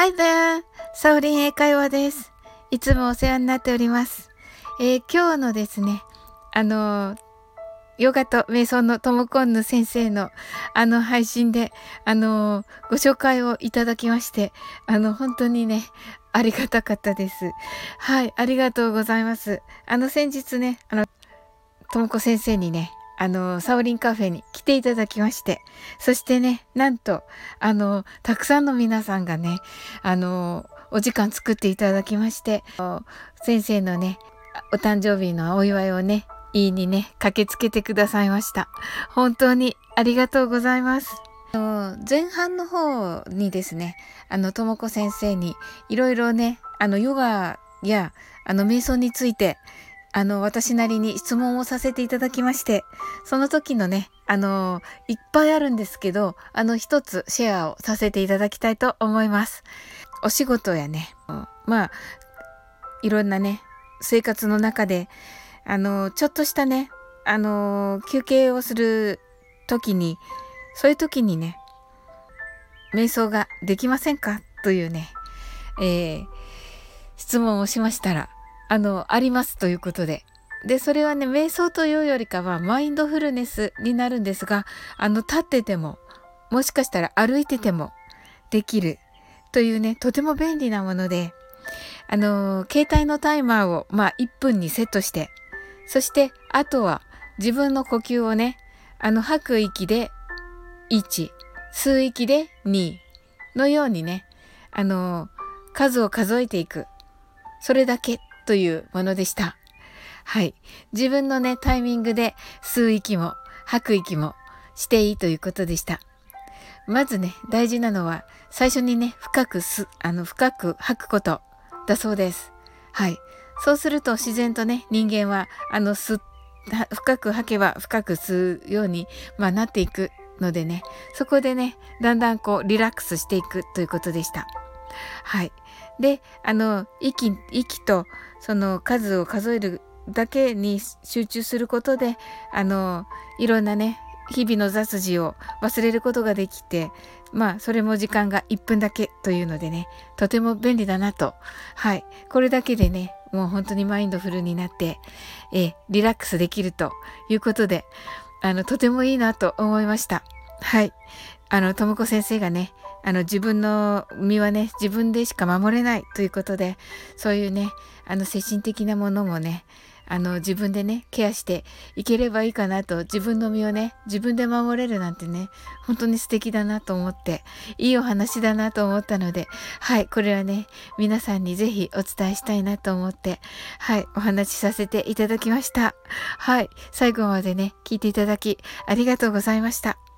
Hi there! サオリン英会話です。いつもお世話になっております。えー、今日のですね、あの、ヨガと瞑想のトムコンヌ先生のあの配信で、あの、ご紹介をいただきまして、あの、本当にね、ありがたかったです。はい、ありがとうございます。あの、先日ね、あの、ともこ先生にね、あの、サオリンカフェに来ていただきまして、そしてね、なんと、あの、たくさんの皆さんがね、あの、お時間作っていただきまして、先生のね、お誕生日のお祝いをね、いいにね、駆けつけてくださいました。本当にありがとうございます。前半の方にですね、あの、ともこ先生にいろいろね、あの、ヨガや、あの、瞑想について、あの、私なりに質問をさせていただきまして、その時のね、あの、いっぱいあるんですけど、あの、一つシェアをさせていただきたいと思います。お仕事やね、まあ、いろんなね、生活の中で、あの、ちょっとしたね、あの、休憩をする時に、そういう時にね、瞑想ができませんか？というね、えー、質問をしましたら、あの、ありますということで。で、それはね、瞑想というよりかは、マインドフルネスになるんですが、あの、立ってても、もしかしたら歩いててもできるというね、とても便利なもので、あの、携帯のタイマーを、まあ、1分にセットして、そして、あとは、自分の呼吸をね、あの、吐く息で1、吸う息で2のようにね、あの、数を数えていく。それだけというものでした。はい。自分のね、タイミングで吸う息も吐く息もしていいということでした。まずね、大事なのは、最初にね、深くす、あの、深く吐くことだそうです。はい。そうすると自然とね、人間は、あの、吸深く吐けば深く吸うように、まあ、なっていくのでね、そこでね、だんだんこう、リラックスしていくということでした。はい。で、あの、息、息とその数を数えるだけに集中することで、あの、いろんなね、日々の雑事を忘れることができて、まあ、それも時間が1分だけというのでね、とても便利だなと。はい。これだけでね、もう本当にマインドフルになって、えリラックスできるということで、あの、とてもいいなと思いました。はい。あの、ともこ先生がね、あの、自分の身はね、自分でしか守れないということで、そういうね、あの、精神的なものもね、あの、自分でね、ケアしていければいいかなと、自分の身をね、自分で守れるなんてね、本当に素敵だなと思って、いいお話だなと思ったので、はい、これはね、皆さんにぜひお伝えしたいなと思って、はい、お話しさせていただきました。はい、最後までね、聞いていただき、ありがとうございました。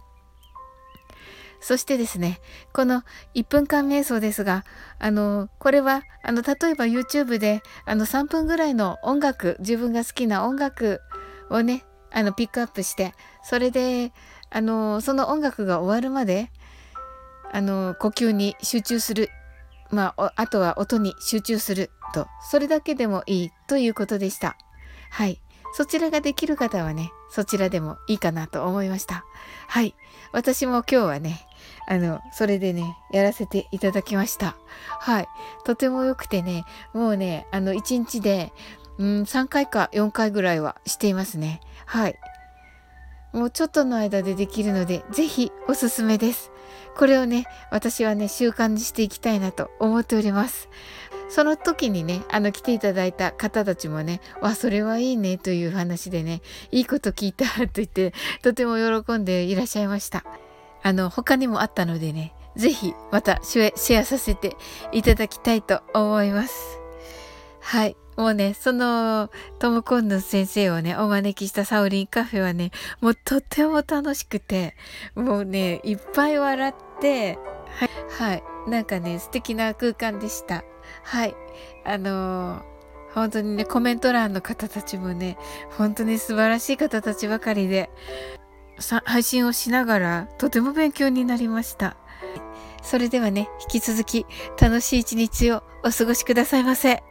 そしてですね、この1分間瞑想ですが、あの、これは、あの、例えば YouTube で、あの、3分ぐらいの音楽、自分が好きな音楽をね、あの、ピックアップして、それで、あの、その音楽が終わるまで、あの、呼吸に集中する。まあ、あとは音に集中すると、それだけでもいいということでした。はい。そちらができる方はね、そちらでもいいかなと思いました。はい。私も今日はね、あの、それでね、やらせていただきました。はい。とても良くてね、もうね、あの、1日で、うん、3回か4回ぐらいはしていますね。はい。もうちょっとの間でできるので、ぜひおすすめです。これをね、私はね、習慣にしていきたいなと思っております。その時にね、あの来ていただいた方たちもね、わ、それはいいねという話でね、いいこと聞いたと言って、とても喜んでいらっしゃいました。あの、他にもあったのでね、ぜひまたシェアさせていただきたいと思います。はい。もうね、そのトム・コンヌ先生をね、お招きしたサウリンカフェはね、もうとっても楽しくて、もうね、いっぱい笑って、はい、はい。なんかね、素敵な空間でした。はい。あのー、本当にね、コメント欄の方たちもね、本当に素晴らしい方たちばかりで、配信をしながらとても勉強になりました。それではね、引き続き楽しい一日をお過ごしくださいませ。